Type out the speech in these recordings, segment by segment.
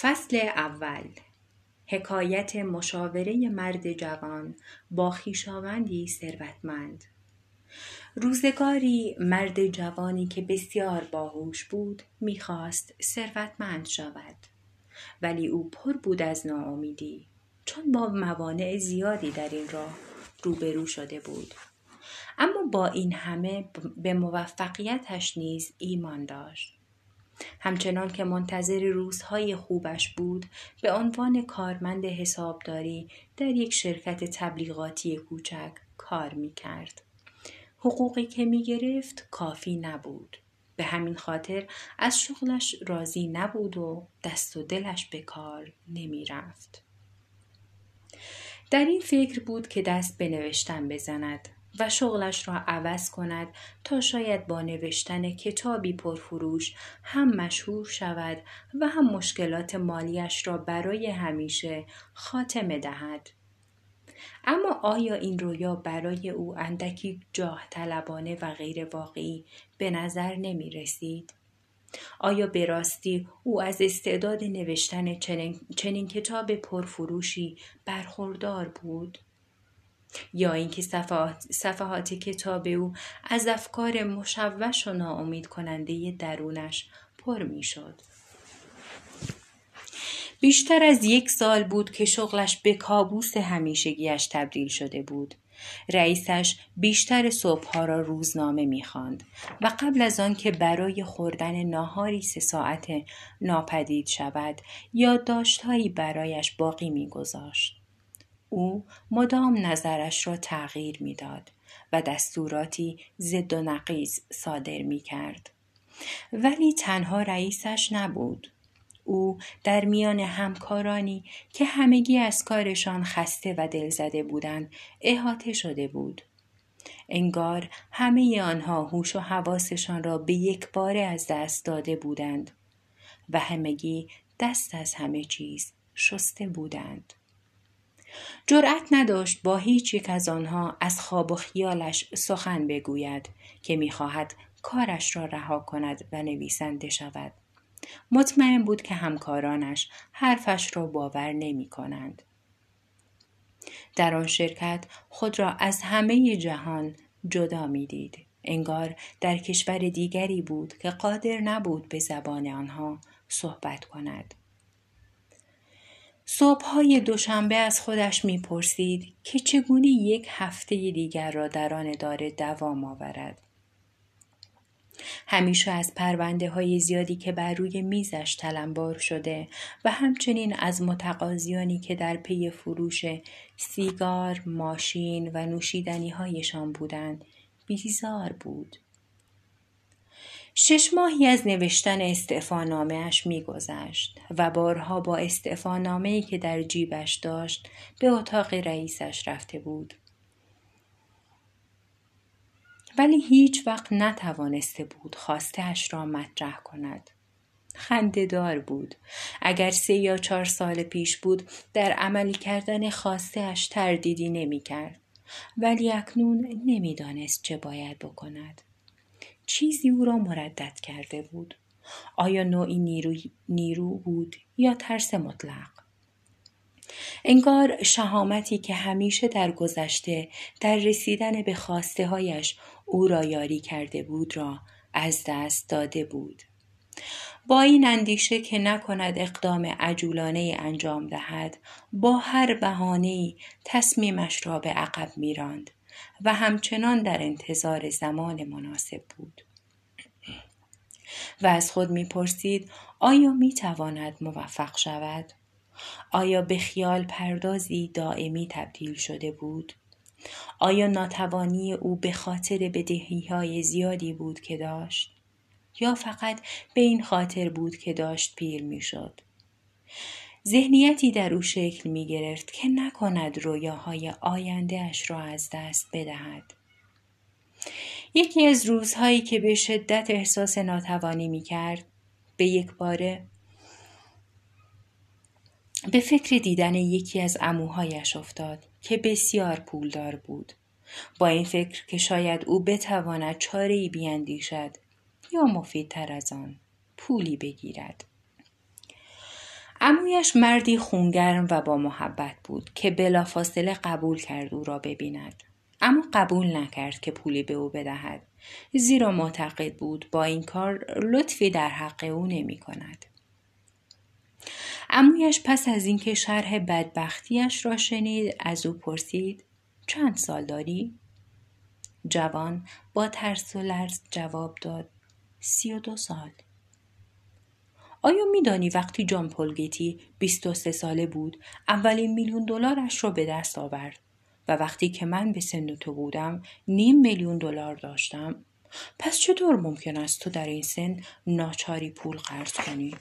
فصل اول. حکایت مشاوره مرد جوان با خویشاوندی ثروتمند. روزگاری مرد جوانی که بسیار باهوش بود می‌خواست ثروتمند شود. ولی او پر بود از ناامیدی چون با موانع زیادی در این راه روبرو شده بود. اما با این همه به موفقیتش نیز ایمان داشت. همچنان که منتظر روزهای خوبش بود به عنوان کارمند حسابداری در یک شرکت تبلیغاتی کوچک کار می کرد. حقوقی که می گرفت کافی نبود. به همین خاطر از شغلش راضی نبود و دست و دلش به کار نمی رفت. در این فکر بود که دست به بزند و شغلش را عوض کند تا شاید با نوشتن کتابی پرفروش هم مشهور شود و هم مشکلات مالیش را برای همیشه خاتمه دهد. اما آیا این رویا برای او اندکی جاه طلبانه و غیر واقعی به نظر نمی رسید؟ آیا به راستی او از استعداد نوشتن چنین, چنین کتاب پرفروشی برخوردار بود؟ یا اینکه صفحات, صفحات کتاب او از افکار مشوش و ناامید کننده درونش پر می‌شد. بیشتر از یک سال بود که شغلش به کابوس همیشگیش تبدیل شده بود. رئیسش بیشتر صبحها را روزنامه می‌خواند و قبل از آن که برای خوردن ناهاری سه ساعت ناپدید شود یادداشتهایی برایش باقی میگذاشت او مدام نظرش را تغییر می‌داد و دستوراتی ضد و نقیز صادر می کرد. ولی تنها رئیسش نبود. او در میان همکارانی که همگی از کارشان خسته و دل زده بودند احاطه شده بود. انگار همه آنها هوش و حواسشان را به یک باره از دست داده بودند و همگی دست از همه چیز شسته بودند. جرأت نداشت با هیچ یک از آنها از خواب و خیالش سخن بگوید که می‌خواهد کارش را رها کند و نویسنده شود. مطمئن بود که همکارانش حرفش را باور نمی کنند. در آن شرکت خود را از همه جهان جدا می دید. انگار در کشور دیگری بود که قادر نبود به زبان آنها صحبت کند. صبحهای دوشنبه از خودش می‌پرسید که چگونه یک هفته دیگر را در آن داره دوام آورد. همیشه از پرونده های زیادی که بر روی میزش تلمبار شده و همچنین از متقاضیانی که در پی فروش سیگار، ماشین و نوشیدنی هایشان بودند بیزار بود. شش ماهی از نوشتن استعفانامه اش میگذشت و بارها با استعفانامه ای که در جیبش داشت به اتاق رئیسش رفته بود. ولی هیچ وقت نتوانسته بود اش را مطرح کند. خندهدار بود. اگر سه یا چهار سال پیش بود در عملی کردن اش تردیدی نمی کرد. ولی اکنون نمی‌دانست چه باید بکند. چیزی او را مردد کرده بود. آیا نوعی نیرو, نیرو بود یا ترس مطلق؟ انگار شهامتی که همیشه در گذشته در رسیدن به خواسته هایش او را یاری کرده بود را از دست داده بود. با این اندیشه که نکند اقدام عجولانه انجام دهد با هر بهانه تصمیمش را به عقب میراند و همچنان در انتظار زمان مناسب بود. و از خود می‌پرسید آیا می‌تواند موفق شود؟ آیا به خیال پردازی دائمی تبدیل شده بود؟ آیا ناتوانی او به خاطر بدهی های زیادی بود که داشت؟ یا فقط به این خاطر بود که داشت پیر می‌شد؟ ذهنیتی در او شکل می گرفت که نکند رویاهای آینده اش را از دست بدهد. یکی از روزهایی که به شدت احساس ناتوانی می کرد به یک باره به فکر دیدن یکی از اموهایش افتاد که بسیار پولدار بود. با این فکر که شاید او بتواند چاره ای بیاندیشد یا مفیدتر از آن پولی بگیرد. امویش مردی خونگرم و با محبت بود که بلافاصله قبول کرد او را ببیند اما قبول نکرد که پولی به او بدهد زیرا معتقد بود با این کار لطفی در حق او نمی کند. امویش پس از اینکه شرح بدبختیش را شنید از او پرسید چند سال داری؟ جوان با ترس و لرز جواب داد سی و دو سال. آیا میدانی وقتی جان پولگیتی 23 ساله بود اولین میلیون دلارش را به دست آورد و وقتی که من به سن تو بودم نیم میلیون دلار داشتم؟ پس چطور ممکن است تو در این سن ناچاری پول قرض کنی؟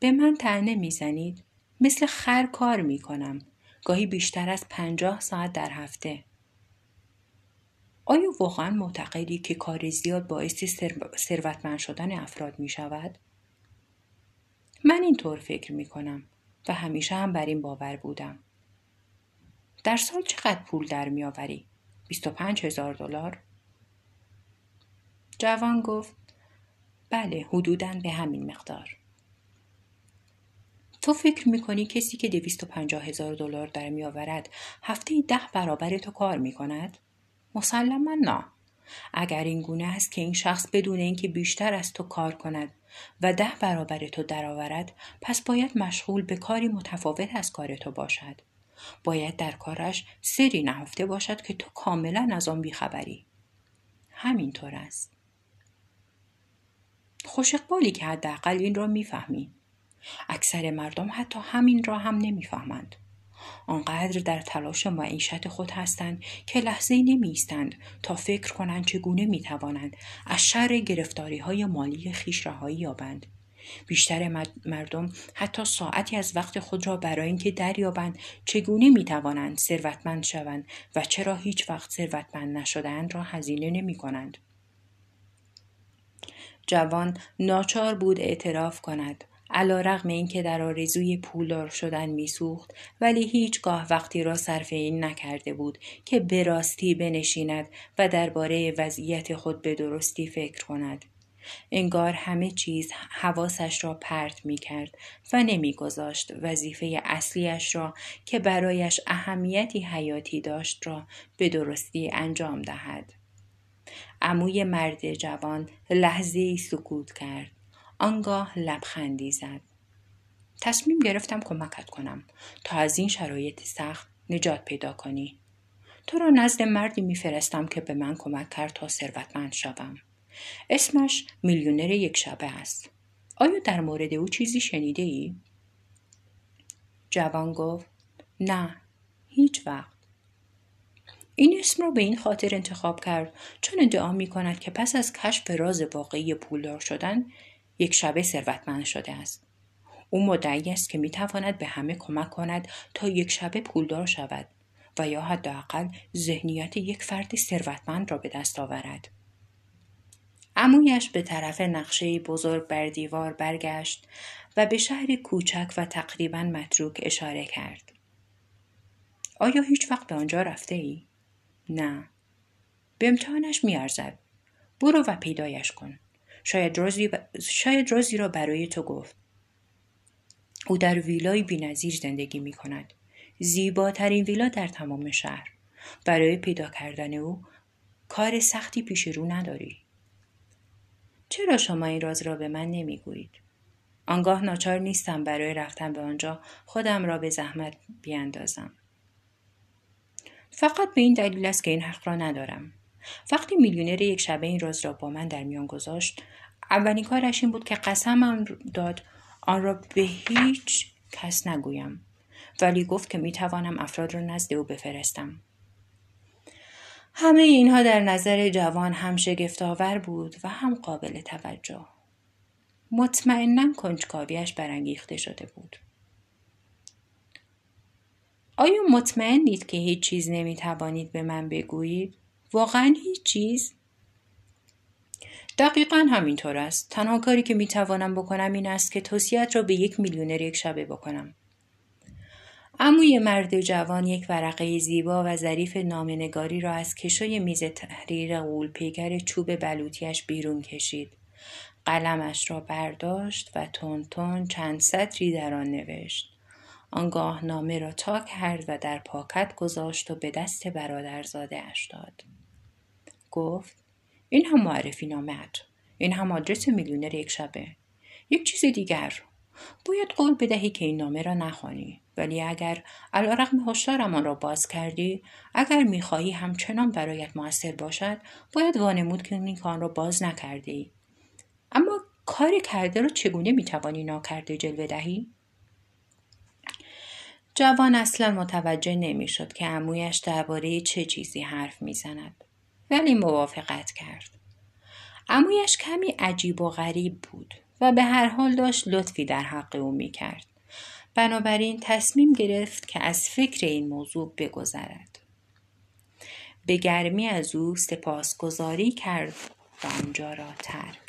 به من تنه می‌زنید مثل خر کار می‌کنم گاهی بیشتر از پنجاه ساعت در هفته. آیا واقعا معتقدی که کار زیاد باعث ثروتمند شدن افراد می شود؟ من اینطور فکر می کنم و همیشه هم بر این باور بودم. در سال چقدر پول در می آوری؟ 25 هزار دلار؟ جوان گفت بله حدودا به همین مقدار. تو فکر می‌کنی کسی که دویست و پنجاه هزار دلار در میآورد هفته ده برابر تو کار می کند؟ مسلما نه. اگر این گونه است که این شخص بدون اینکه بیشتر از تو کار کند و ده برابر تو درآورد پس باید مشغول به کاری متفاوت از کار تو باشد. باید در کارش سری نهفته باشد که تو کاملا از آن بیخبری. همینطور است. خوش اقبالی که حداقل این را می‌فهمی. اکثر مردم حتی همین را هم نمی‌فهمند. آنقدر در تلاش معیشت خود هستند که لحظه نمی تا فکر کنند چگونه می توانند از شر گرفتاری های مالی خیش رهایی یابند. بیشتر مردم حتی ساعتی از وقت خود را برای اینکه دریابند چگونه می توانند ثروتمند شوند و چرا هیچ وقت ثروتمند نشدهاند را هزینه نمی کنند. جوان ناچار بود اعتراف کند علا رغم این که در آرزوی پولدار شدن میسوخت ولی هیچگاه وقتی را صرف این نکرده بود که به راستی بنشیند و درباره وضعیت خود به درستی فکر کند. انگار همه چیز حواسش را پرت می کرد و نمیگذاشت وظیفه اصلیش را که برایش اهمیتی حیاتی داشت را به درستی انجام دهد. عموی مرد جوان لحظه ای سکوت کرد. آنگاه لبخندی زد. تصمیم گرفتم کمکت کنم تا از این شرایط سخت نجات پیدا کنی. تو را نزد مردی میفرستم که به من کمک کرد تا ثروتمند شوم. اسمش میلیونر یک شبه است. آیا در مورد او چیزی شنیده ای؟ جوان گفت نه هیچ وقت. این اسم را به این خاطر انتخاب کرد چون ادعا می کند که پس از کشف راز واقعی پولدار شدن یک شبه ثروتمند شده است او مدعی است که می‌تواند به همه کمک کند تا یک شبه پولدار شود و یا حداقل ذهنیت یک فرد ثروتمند را به دست آورد عمویش به طرف نقشه بزرگ بر دیوار برگشت و به شهر کوچک و تقریبا متروک اشاره کرد. آیا هیچ وقت به آنجا رفته ای؟ نه. به امتحانش میارزد. برو و پیدایش کن. شاید رازی, شاید رازی را برای تو گفت. او در ویلای بینظیر زندگی می کند. زیباترین ویلا در تمام شهر. برای پیدا کردن او کار سختی پیش رو نداری. چرا شما این راز را به من نمی‌گویید؟ آنگاه ناچار نیستم برای رفتن به آنجا خودم را به زحمت بیاندازم. فقط به این دلیل است که این حق را ندارم. وقتی میلیونر یک شبه این راز را با من در میان گذاشت اولین کارش این بود که قسمم داد آن را به هیچ کس نگویم. ولی گفت که می‌توانم افراد را نزد او بفرستم. همه اینها در نظر جوان هم شگفتآور بود و هم قابل توجه. مطمئنا کنجکاویش برانگیخته شده بود. آیا مطمئنید که هیچ چیز نمی‌توانید به من بگویید؟ واقعا هیچ چیز؟ دقیقا همینطور است. تنها کاری که می‌توانم بکنم این است که توصیت را به یک میلیونر یک شبه بکنم. اموی مرد جوان یک ورقه زیبا و ظریف نامنگاری را از کشوی میز تحریر غول پیکر چوب بلوطیش بیرون کشید. قلمش را برداشت و تون تون چند سطری در آن نوشت آنگاه نامه را تا کرد و در پاکت گذاشت و به دست برادرزاده اش داد گفت این هم معرفی نامت این هم آدرس میلیونر یک شبه. یک چیز دیگر. باید قول بدهی که این نامه را نخوانی. ولی اگر علیرغم هشدارم آن را باز کردی اگر می‌خواهی همچنان برایت موثر باشد باید وانمود کنی که آن را باز نکردی. اما کار کرده را چگونه می‌توانی ناکرده جلوه دهی؟ جوان اصلا متوجه نمی‌شد که امویش درباره چه چیزی حرف می‌زند. ولی موافقت کرد امویش کمی عجیب و غریب بود و به هر حال داشت لطفی در حق او می کرد. بنابراین تصمیم گرفت که از فکر این موضوع بگذرد. به گرمی از او سپاسگزاری کرد و آنجا را ترک